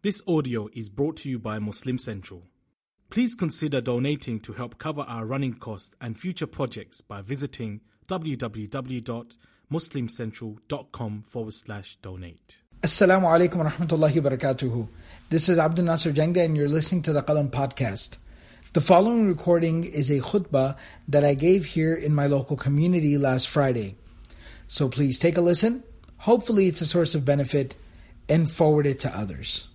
This audio is brought to you by Muslim Central. Please consider donating to help cover our running costs and future projects by visiting www.muslimcentral.com forward slash donate. Assalamu alaikum wa rahmatullahi wa barakatuhu. This is Abdul Nasir Jangda and you're listening to the Qalam podcast. The following recording is a khutbah that I gave here in my local community last Friday. So please take a listen. Hopefully it's a source of benefit and forward it to others.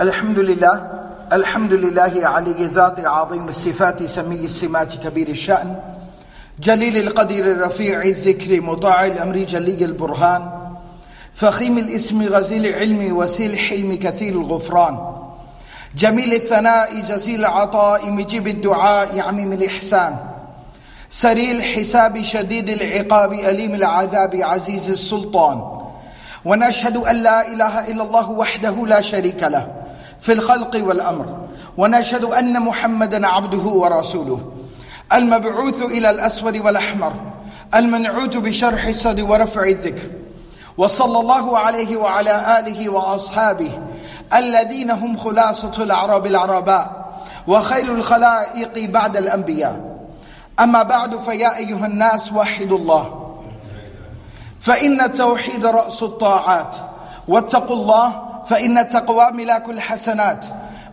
الحمد لله الحمد لله علي ذات عظيم الصفات سمي السمات كبير الشأن جليل القدير الرفيع الذكر مطاع الأمر جلي البرهان فخيم الاسم غزيل العلم وسيل الحلم كثير الغفران جميل الثناء جزيل العطاء مجيب الدعاء عميم الإحسان سريع الحساب شديد العقاب أليم العذاب عزيز السلطان ونشهد أن لا إله إلا الله وحده لا شريك له في الخلق والأمر. ونشهد أن محمدا عبده ورسوله. المبعوث إلى الأسود والأحمر. المنعوت بشرح الصدر ورفع الذكر. وصلى الله عليه وعلى آله وأصحابه الذين هم خلاصة الأعراب العرباء وخير الخلائق بعد الأنبياء. أما بعد فيا أيها الناس وحدوا الله. فإن التوحيد رأس الطاعات. واتقوا الله فإن التقوى ملاك الحسنات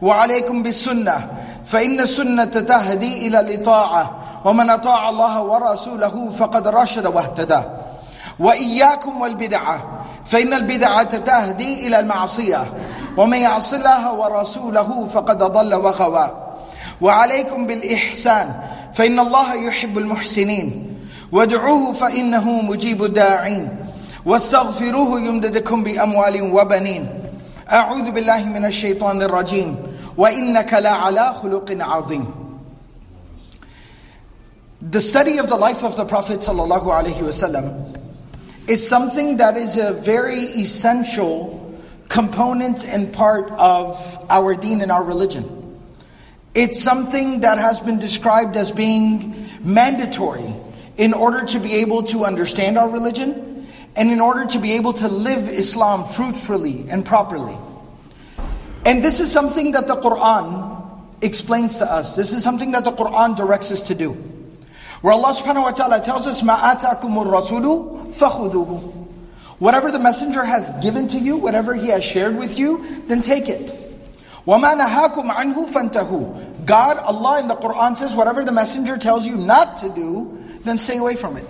وعليكم بالسنة فإن السنة تهدي إلى الإطاعة ومن أطاع الله ورسوله فقد رشد واهتدى. وإياكم والبدعة فإن البدعة تهدي إلى المعصية ومن يعص الله ورسوله فقد ضل وغوى. وعليكم بالإحسان فإن الله يحب المحسنين. وادعوه فإنه مجيب الداعين. واستغفروه يمددكم بأموال وبنين. أعوذ بالله من الشيطان الرجيم وإنك لعلى خلق عظيم The study of the life of the Prophet ﷺ is something that is a very essential component and part of our deen and our religion. It's something that has been described as being mandatory in order to be able to understand our religion and in order to be able to live Islam fruitfully and properly. And this is something that the Quran explains to us. This is something that the Quran directs us to do. Where Allah subhanahu wa ta'ala tells us, مَا آتَاكُمُ الرَّسُولُ فَخُذُوهُ Whatever the messenger has given to you, whatever he has shared with you, then take it. وَمَا نَهَاكُمْ عَنْهُ فَانْتَهُ God, Allah in the Quran says, whatever the messenger tells you not to do, then stay away from it.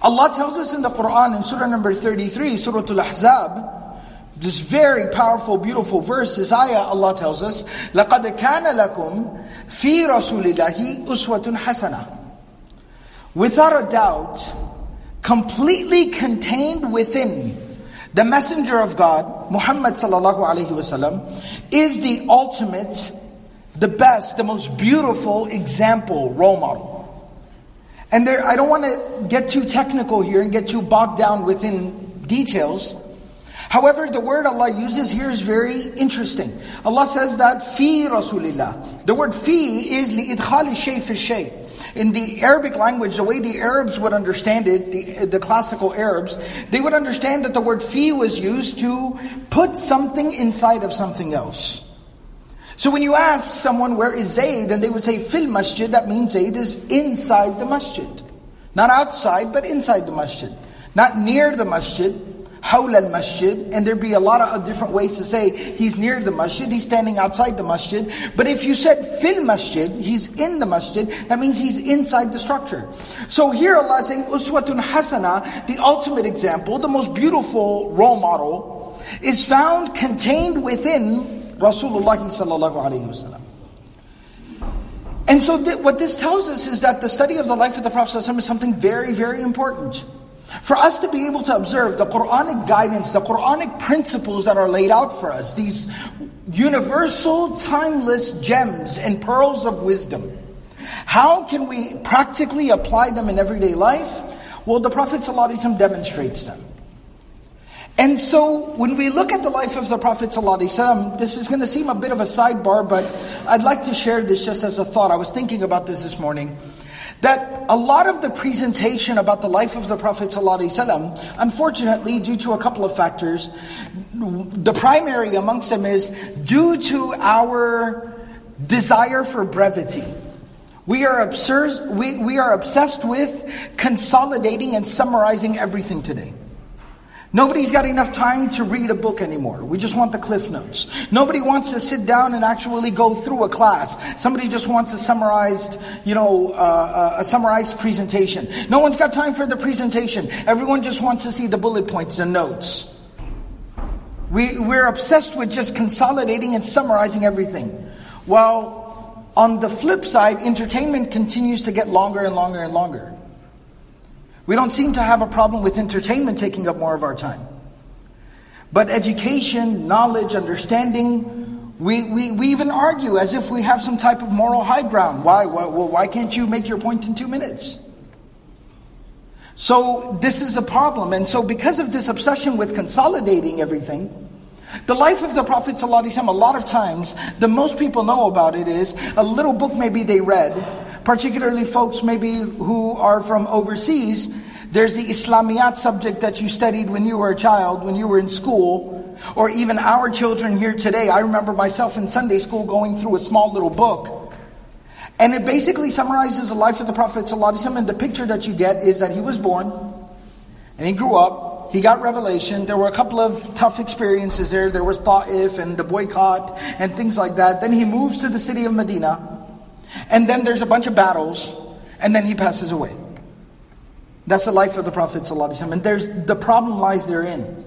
Allah tells us in the Quran in Surah number 33, Surah Al-Ahzab, this very powerful, beautiful verse, this ayah, Allah tells us, لَقَدْ كَانَ لَكُمْ فِي رَسُولِ اللَّهِ أُسْوَةٌ حَسَنَةٌ Without a doubt, completely contained within the messenger of God, Muhammad sallallahu alaihi wasallam, is the ultimate, the best, the most beautiful example, role model. And there, I don't want to get too technical here and get too bogged down within details. However, the word Allah uses here is very interesting. Allah says that fi Rasulillah. The word fi is li idkhali shay fi shay. In the Arabic language, the way the Arabs would understand it, the, the classical Arabs, they would understand that the word fi was used to put something inside of something else. So when you ask someone where is Zayd, and they would say fil masjid, that means Zayd is inside the masjid. Not outside, but inside the masjid. Not near the masjid, hawl al masjid, and there'd be a lot of different ways to say he's near the masjid, he's standing outside the masjid. But if you said fil masjid, he's in the masjid, that means he's inside the structure. So here Allah is saying uswatun hasana, the ultimate example, the most beautiful role model, is found contained within Rasulullah sallallahu alayhi wasallam. And so th- what this tells us is that the study of the life of the Prophet is something very, very important. For us to be able to observe the Quranic guidance, the Quranic principles that are laid out for us, these universal, timeless gems and pearls of wisdom, how can we practically apply them in everyday life? Well, the Prophet demonstrates them. And so when we look at the life of the Prophet ﷺ, this is going to seem a bit of a sidebar, but I'd like to share this just as a thought. I was thinking about this this morning. that a lot of the presentation about the life of the Prophet ﷺ, unfortunately, due to a couple of factors, the primary amongst them is due to our desire for brevity. We are, obsessed, we, we are obsessed with consolidating and summarizing everything today. Nobody's got enough time to read a book anymore. We just want the cliff notes. Nobody wants to sit down and actually go through a class. Somebody just wants a summarized, you know, uh, uh, a summarized presentation. No one's got time for the presentation. Everyone just wants to see the bullet points and notes. We, we're obsessed with just consolidating and summarizing everything. While on the flip side, entertainment continues to get longer and longer and longer. We don't seem to have a problem with entertainment taking up more of our time. But education, knowledge, understanding, we, we, we even argue as if we have some type of moral high ground. Why? well, why can't you make your point in two minutes? So this is a problem. And so because of this obsession with consolidating everything, the life of the Prophet a lot of times, the most people know about it is a little book maybe they read, particularly folks maybe who are from overseas, there's the Islamiyat subject that you studied when you were a child, when you were in school, or even our children here today. I remember myself in Sunday school going through a small little book. And it basically summarizes the life of the Prophet and the picture that you get is that he was born, and he grew up, he got revelation. There were a couple of tough experiences there. There was Ta'if and the boycott and things like that. Then he moves to the city of Medina. And then there's a bunch of battles, and then he passes away. That's the life of the Prophet. And there's the problem lies therein.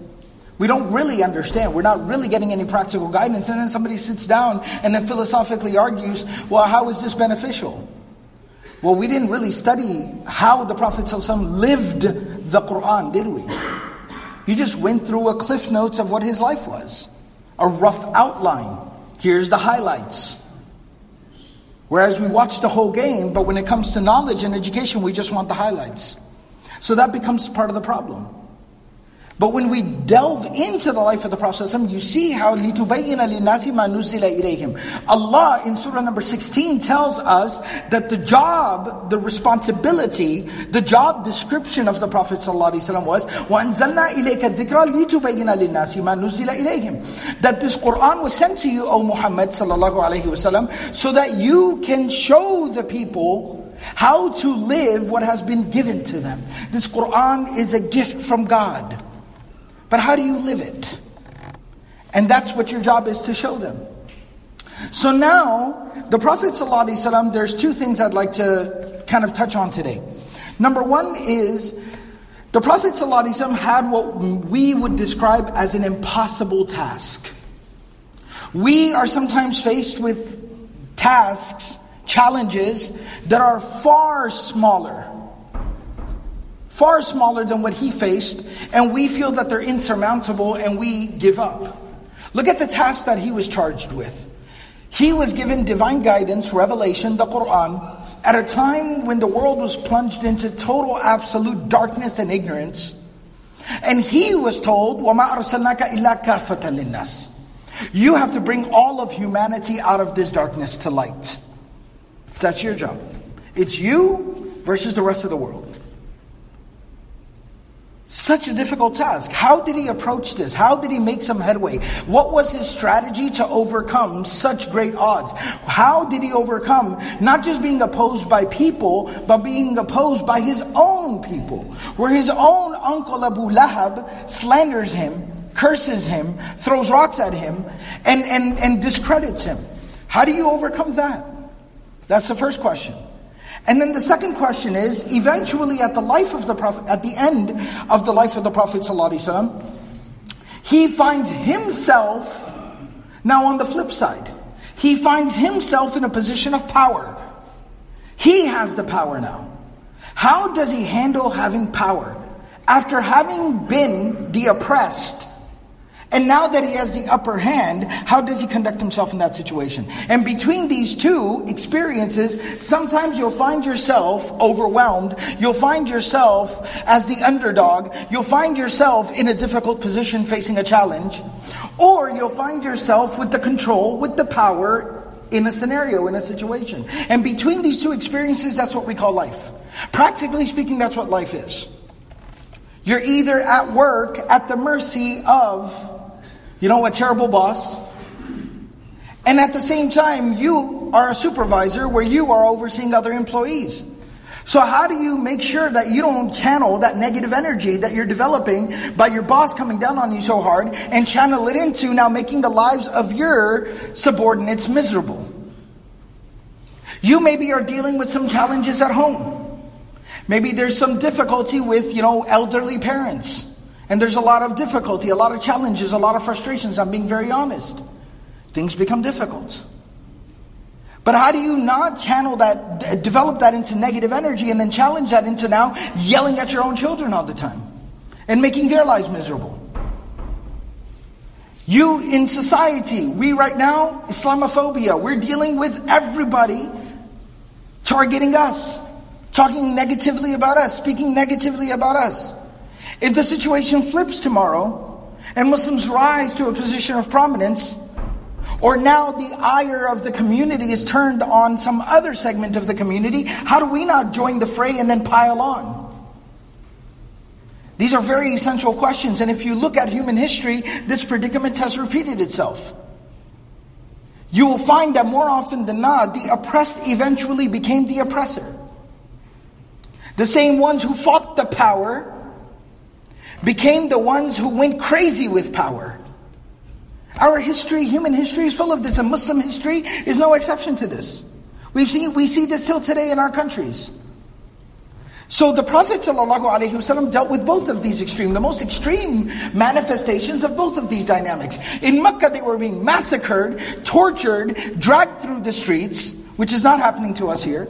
We don't really understand. We're not really getting any practical guidance. And then somebody sits down and then philosophically argues, well, how is this beneficial? Well, we didn't really study how the Prophet lived the Quran, did we? He just went through a cliff notes of what his life was. A rough outline. Here's the highlights. Whereas we watch the whole game, but when it comes to knowledge and education, we just want the highlights. So that becomes part of the problem. But when we delve into the life of the Prophet you see how لِتُبَيِّنَ لِلنَّاسِ مَا نُزِّلَ إِلَيْهim. Allah in Surah number 16 tells us that the job, the responsibility, the job description of the Prophet ﷺ was وَأَنزَلْنَا إِلَيْكَ الذِّكْرَ لِتُبَيِّنَ لِلنَّاسِ مَا نُزِّلَ إِلَيْهim. That this Qur'an was sent to you, O Muhammad sallallahu alayhi wasallam, so that you can show the people how to live what has been given to them. This Qur'an is a gift from God. But how do you live it? And that's what your job is to show them. So now, the Prophet ﷺ, there's two things I'd like to kind of touch on today. Number one is, the Prophet ﷺ had what we would describe as an impossible task. We are sometimes faced with tasks, challenges that are far smaller far smaller than what he faced, and we feel that they're insurmountable and we give up. Look at the task that he was charged with. He was given divine guidance, revelation, the Quran, at a time when the world was plunged into total absolute darkness and ignorance. And he was told, وَمَا أَرْسَلْنَاكَ إِلَّا كَافَةً لِلنَّاسِ You have to bring all of humanity out of this darkness to light. That's your job. It's you versus the rest of the world. Such a difficult task. How did he approach this? How did he make some headway? What was his strategy to overcome such great odds? How did he overcome not just being opposed by people, but being opposed by his own people? Where his own uncle Abu Lahab slanders him, curses him, throws rocks at him, and, and, and discredits him. How do you overcome that? That's the first question. And then the second question is, eventually at the life of the Prophet, at the end of the life of the Prophet he finds himself, now on the flip side, he finds himself in a position of power. He has the power now. How does he handle having power? After having been the oppressed, and now that he has the upper hand, how does he conduct himself in that situation? And between these two experiences, sometimes you'll find yourself overwhelmed. You'll find yourself as the underdog. You'll find yourself in a difficult position facing a challenge. Or you'll find yourself with the control, with the power, in a scenario, in a situation. And between these two experiences, that's what we call life. Practically speaking, that's what life is. You're either at work at the mercy of, you know, a terrible boss, and at the same time, you are a supervisor where you are overseeing other employees. So, how do you make sure that you don't channel that negative energy that you're developing by your boss coming down on you so hard and channel it into now making the lives of your subordinates miserable? You maybe are dealing with some challenges at home. Maybe there's some difficulty with, you know, elderly parents. And there's a lot of difficulty, a lot of challenges, a lot of frustrations. I'm being very honest. Things become difficult. But how do you not channel that, develop that into negative energy and then challenge that into now yelling at your own children all the time and making their lives miserable? You in society, we right now, Islamophobia, we're dealing with everybody targeting us, talking negatively about us, speaking negatively about us. If the situation flips tomorrow and Muslims rise to a position of prominence, or now the ire of the community is turned on some other segment of the community. How do we not join the fray and then pile on? These are very essential questions, and if you look at human history, this predicament has repeated itself. You will find that more often than not, the oppressed eventually became the oppressor. The same ones who fought the power became the ones who went crazy with power. Our history, human history, is full of this, and Muslim history is no exception to this. We've seen, we see this till today in our countries. So the Prophet ﷺ dealt with both of these extreme, the most extreme manifestations of both of these dynamics. In Mecca, they were being massacred, tortured, dragged through the streets, which is not happening to us here.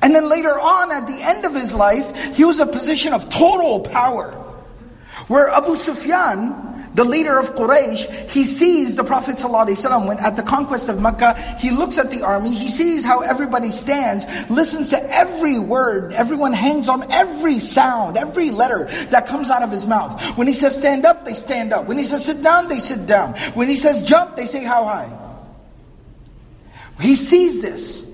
And then later on, at the end of his life, he was a position of total power. Where Abu Sufyan, the leader of Quraysh, he sees the Prophet ﷺ when at the conquest of Mecca, he looks at the army, he sees how everybody stands, listens to every word, everyone hangs on every sound, every letter that comes out of his mouth. When he says stand up, they stand up. When he says sit down, they sit down. When he says jump, they say how high. He sees this.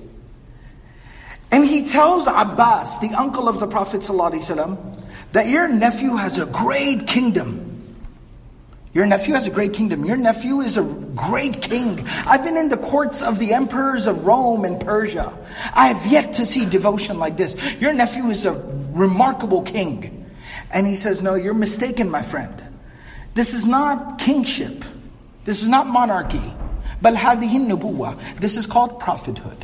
And he tells Abbas, the uncle of the Prophet ﷺ, that your nephew has a great kingdom. Your nephew has a great kingdom. Your nephew is a great king. I've been in the courts of the emperors of Rome and Persia. I have yet to see devotion like this. Your nephew is a remarkable king. And he says, No, you're mistaken, my friend. This is not kingship. This is not monarchy. Hadhihi This is called prophethood.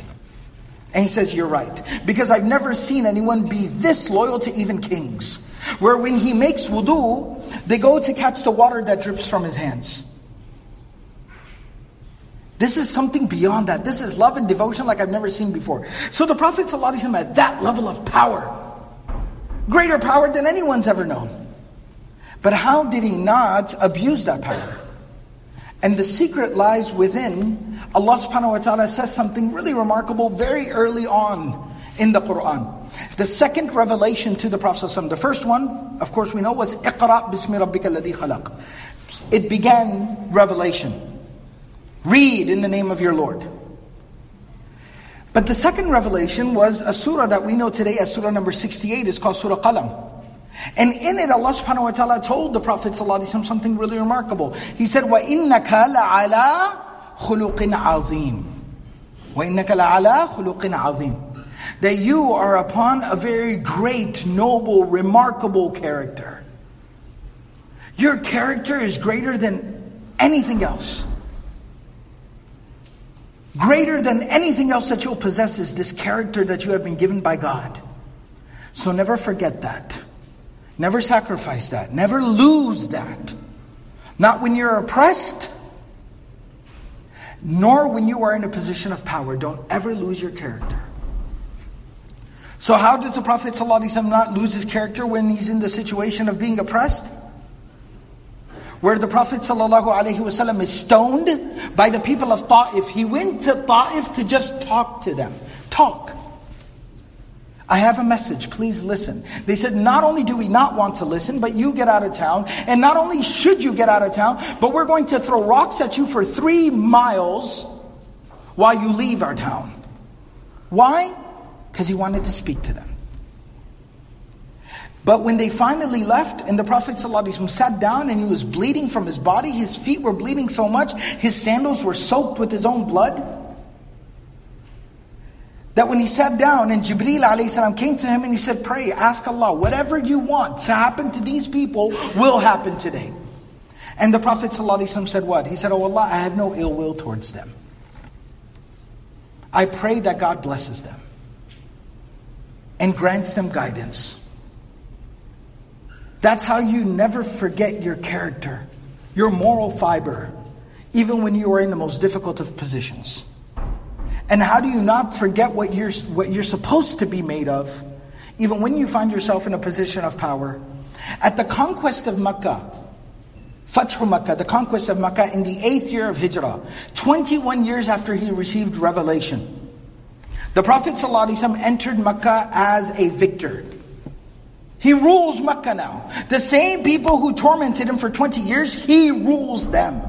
And he says, You're right. Because I've never seen anyone be this loyal to even kings. Where when he makes wudu, they go to catch the water that drips from his hands. This is something beyond that. This is love and devotion like I've never seen before. So the Prophet ﷺ at that level of power, greater power than anyone's ever known. But how did he not abuse that power? And the secret lies within Allah subhanahu wa ta'ala says something really remarkable very early on in the Quran. The second revelation to the Prophet ﷺ, the first one, of course we know, was اقرأ بسم ربك الذي خلق. It began revelation. Read in the name of your Lord. But the second revelation was a surah that we know today as surah number 68. It's called Surah Qalam. And in it, Allah subhanahu wa ta'ala told the Prophet ﷺ something really remarkable. He said, وَإِنَّكَ لَعَلَىٰ خُلُقٍ عَظِيمٍ وَإِنَّكَ لَعَلَىٰ خُلُقٍ عَظِيمٍ that you are upon a very great, noble, remarkable character. Your character is greater than anything else. Greater than anything else that you'll possess is this character that you have been given by God. So never forget that. Never sacrifice that. Never lose that. Not when you're oppressed, nor when you are in a position of power. Don't ever lose your character. So, how did the Prophet ﷺ not lose his character when he's in the situation of being oppressed? Where the Prophet ﷺ is stoned by the people of Ta'if. He went to Ta'if to just talk to them. Talk. I have a message, please listen. They said, not only do we not want to listen, but you get out of town. And not only should you get out of town, but we're going to throw rocks at you for three miles while you leave our town. Why? because he wanted to speak to them. But when they finally left and the Prophet sat down and he was bleeding from his body, his feet were bleeding so much, his sandals were soaked with his own blood. That when he sat down and Jibreel alayhi came to him and he said, Pray, ask Allah, whatever you want to happen to these people will happen today. And the Prophet ﷺ said, What? He said, Oh Allah, I have no ill will towards them. I pray that God blesses them and grants them guidance. That's how you never forget your character, your moral fiber, even when you are in the most difficult of positions. And how do you not forget what you're, what you're supposed to be made of, even when you find yourself in a position of power? At the conquest of Makkah, Fathu Makkah, the conquest of Makkah in the eighth year of Hijrah, 21 years after he received revelation, the Prophet ﷺ entered Makkah as a victor. He rules Mecca now. The same people who tormented him for 20 years, he rules them.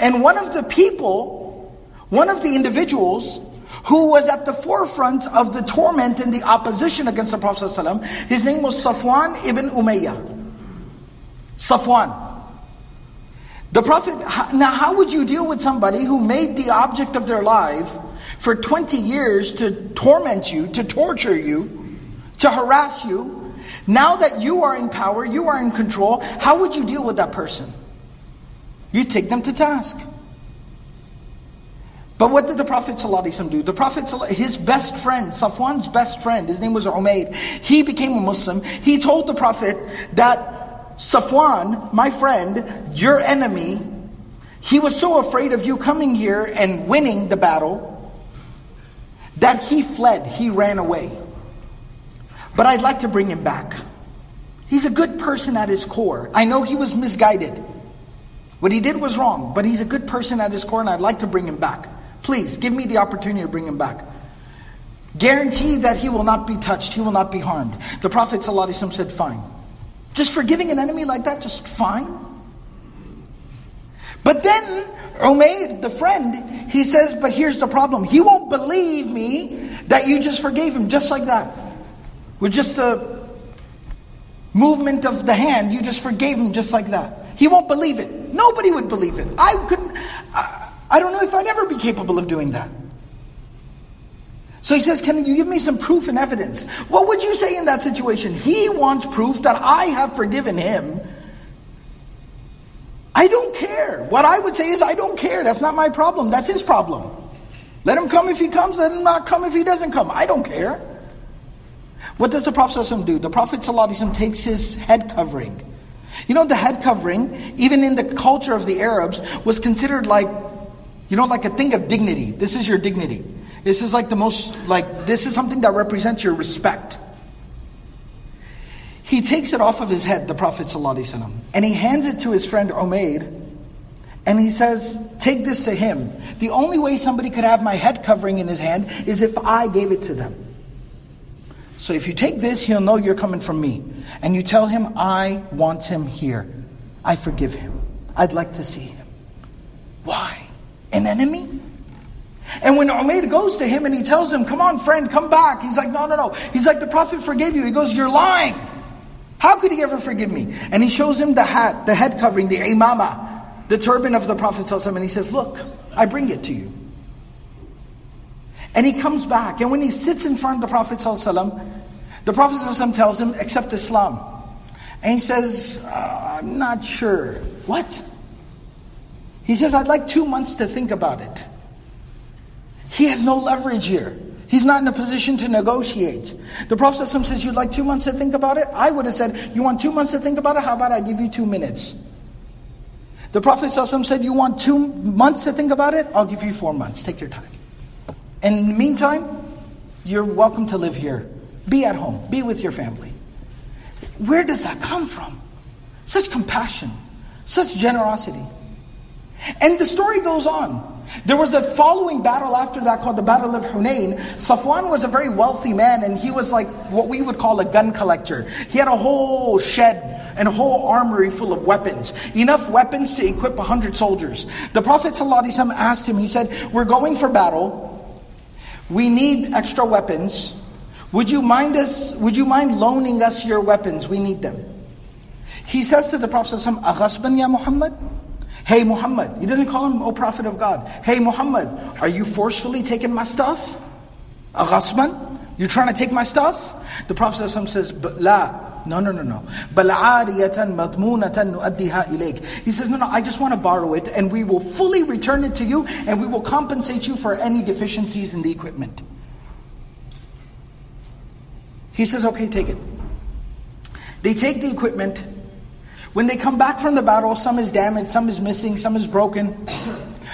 And one of the people, one of the individuals who was at the forefront of the torment and the opposition against the Prophet ﷺ, his name was Safwan ibn Umayyah. Safwan. The Prophet, now how would you deal with somebody who made the object of their life for 20 years to torment you, to torture you, to harass you, now that you are in power, you are in control, how would you deal with that person? You take them to task. But what did the Prophet ﷺ do? The Prophet, his best friend, Safwan's best friend, his name was Umayd, he became a Muslim. He told the Prophet that Safwan, my friend, your enemy, he was so afraid of you coming here and winning the battle that he fled, he ran away. But I'd like to bring him back. He's a good person at his core. I know he was misguided. What he did was wrong, but he's a good person at his core, and I'd like to bring him back. Please, give me the opportunity to bring him back. Guarantee that he will not be touched, he will not be harmed. The Prophet ﷺ said, Fine. Just forgiving an enemy like that, just fine. But then, Umayd, the friend, he says, But here's the problem. He won't believe me that you just forgave him just like that. With just a movement of the hand, you just forgave him just like that. He won't believe it. Nobody would believe it. I couldn't, I, I don't know if I'd ever be capable of doing that. So he says, Can you give me some proof and evidence? What would you say in that situation? He wants proof that I have forgiven him. I don't care. What I would say is, I don't care. That's not my problem. That's his problem. Let him come if he comes, let him not come if he doesn't come. I don't care. What does the Prophet do? The Prophet takes his head covering. You know, the head covering, even in the culture of the Arabs, was considered like, you know, like a thing of dignity. This is your dignity. This is like the most, like, this is something that represents your respect. He takes it off of his head, the Prophet ﷺ, and he hands it to his friend Umayd, and he says, Take this to him. The only way somebody could have my head covering in his hand is if I gave it to them. So if you take this, he'll know you're coming from me. And you tell him, I want him here. I forgive him. I'd like to see him. Why? An enemy? And when Umayd goes to him and he tells him, Come on, friend, come back. He's like, No, no, no. He's like, The Prophet forgave you. He goes, You're lying. How could he ever forgive me? And he shows him the hat, the head covering, the imama, the turban of the Prophet, and he says, Look, I bring it to you. And he comes back, and when he sits in front of the Prophet ﷺ, the Prophet ﷺ tells him, accept Islam. And he says, uh, I'm not sure. What? He says, I'd like two months to think about it. He has no leverage here. He's not in a position to negotiate. The Prophet says, You'd like two months to think about it? I would have said, You want two months to think about it? How about I give you two minutes? The Prophet said, You want two months to think about it? I'll give you four months. Take your time. And in the meantime, you're welcome to live here. Be at home. Be with your family. Where does that come from? Such compassion, such generosity. And the story goes on. There was a following battle after that called the Battle of Hunain. Safwan was a very wealthy man and he was like what we would call a gun collector. He had a whole shed and a whole armory full of weapons, enough weapons to equip a 100 soldiers. The Prophet ﷺ asked him, he said, We're going for battle. We need extra weapons. Would you mind us, would you mind loaning us your weapons? We need them. He says to the Prophet ﷺ, ya Muhammad? Hey Muhammad. He doesn't call him, O Prophet of God. Hey Muhammad, are you forcefully taking my stuff? Aghasban? You're trying to take my stuff? The Prophet says, La, no, no, no, no. He says, no, no, I just want to borrow it and we will fully return it to you and we will compensate you for any deficiencies in the equipment. He says, okay, take it. They take the equipment. When they come back from the battle, some is damaged, some is missing, some is broken.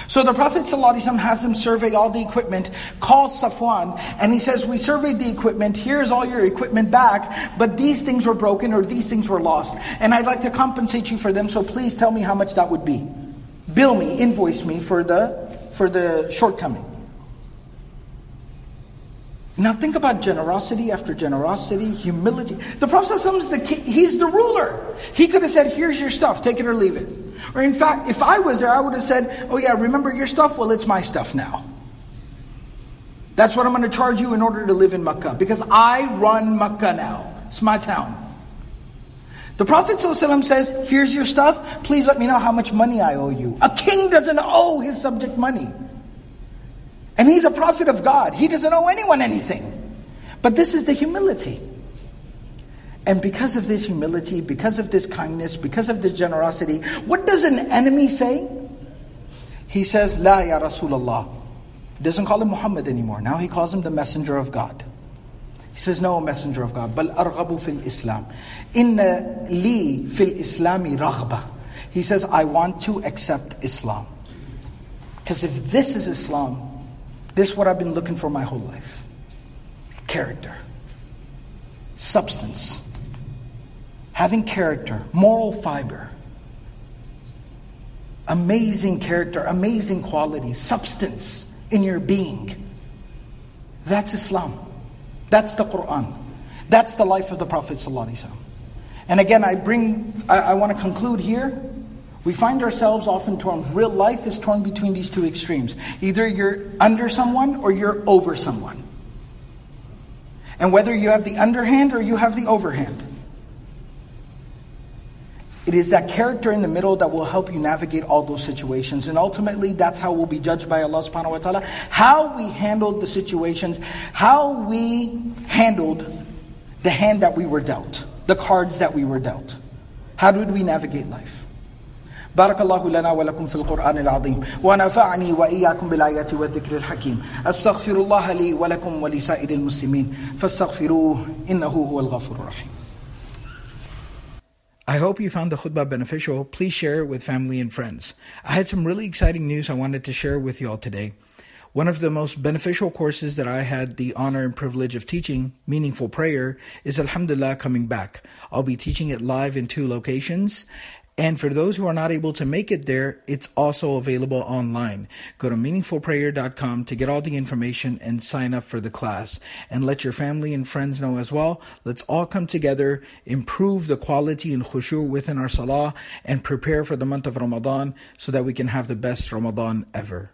So the Prophet has them survey all the equipment, calls Safwan, and he says, We surveyed the equipment, here's all your equipment back, but these things were broken or these things were lost. And I'd like to compensate you for them, so please tell me how much that would be. Bill me, invoice me for the for the shortcoming. Now think about generosity after generosity, humility. The Prophet Sallallahu Alaihi Wasallam is the king, he's the ruler. He could have said, here's your stuff, take it or leave it. Or in fact, if I was there, I would have said, oh yeah, remember your stuff? Well, it's my stuff now. That's what I'm going to charge you in order to live in Makkah. Because I run Makkah now. It's my town. The Prophet ﷺ says, here's your stuff. Please let me know how much money I owe you. A king doesn't owe his subject money. And he's a prophet of God. He doesn't owe anyone anything. But this is the humility. And because of this humility, because of this kindness, because of this generosity, what does an enemy say? He says, La ya Rasulullah. Doesn't call him Muhammad anymore. Now he calls him the messenger of God. He says, No, messenger of God. Bal arghabu fil Islam. Inna li fil Islami raghba. He says, I want to accept Islam. Because if this is Islam, this is what I've been looking for my whole life character, substance, having character, moral fiber, amazing character, amazing quality, substance in your being. That's Islam. That's the Quran. That's the life of the Prophet. And again, I bring, I, I want to conclude here we find ourselves often torn. Real life is torn between these two extremes. Either you're under someone or you're over someone. And whether you have the underhand or you have the overhand. It is that character in the middle that will help you navigate all those situations. And ultimately, that's how we'll be judged by Allah subhanahu wa ta'ala. How we handled the situations, how we handled the hand that we were dealt, the cards that we were dealt. How did we navigate life? بارك الله لنا ولكم في القرآن العظيم ونفعني وإياكم بالآيات والذكر الحكيم أستغفر الله لي ولكم ولسائر المسلمين فاستغفروه إنه هو الغفور الرحيم I hope you found the khutbah beneficial. Please share it with family and friends. I had some really exciting news I wanted to share with you all today. One of the most beneficial courses that I had the honor and privilege of teaching, Meaningful Prayer, is Alhamdulillah coming back. I'll be teaching it live in two locations and for those who are not able to make it there, it's also available online. Go to meaningfulprayer.com to get all the information and sign up for the class. And let your family and friends know as well. Let's all come together, improve the quality and khushu within our salah, and prepare for the month of Ramadan so that we can have the best Ramadan ever.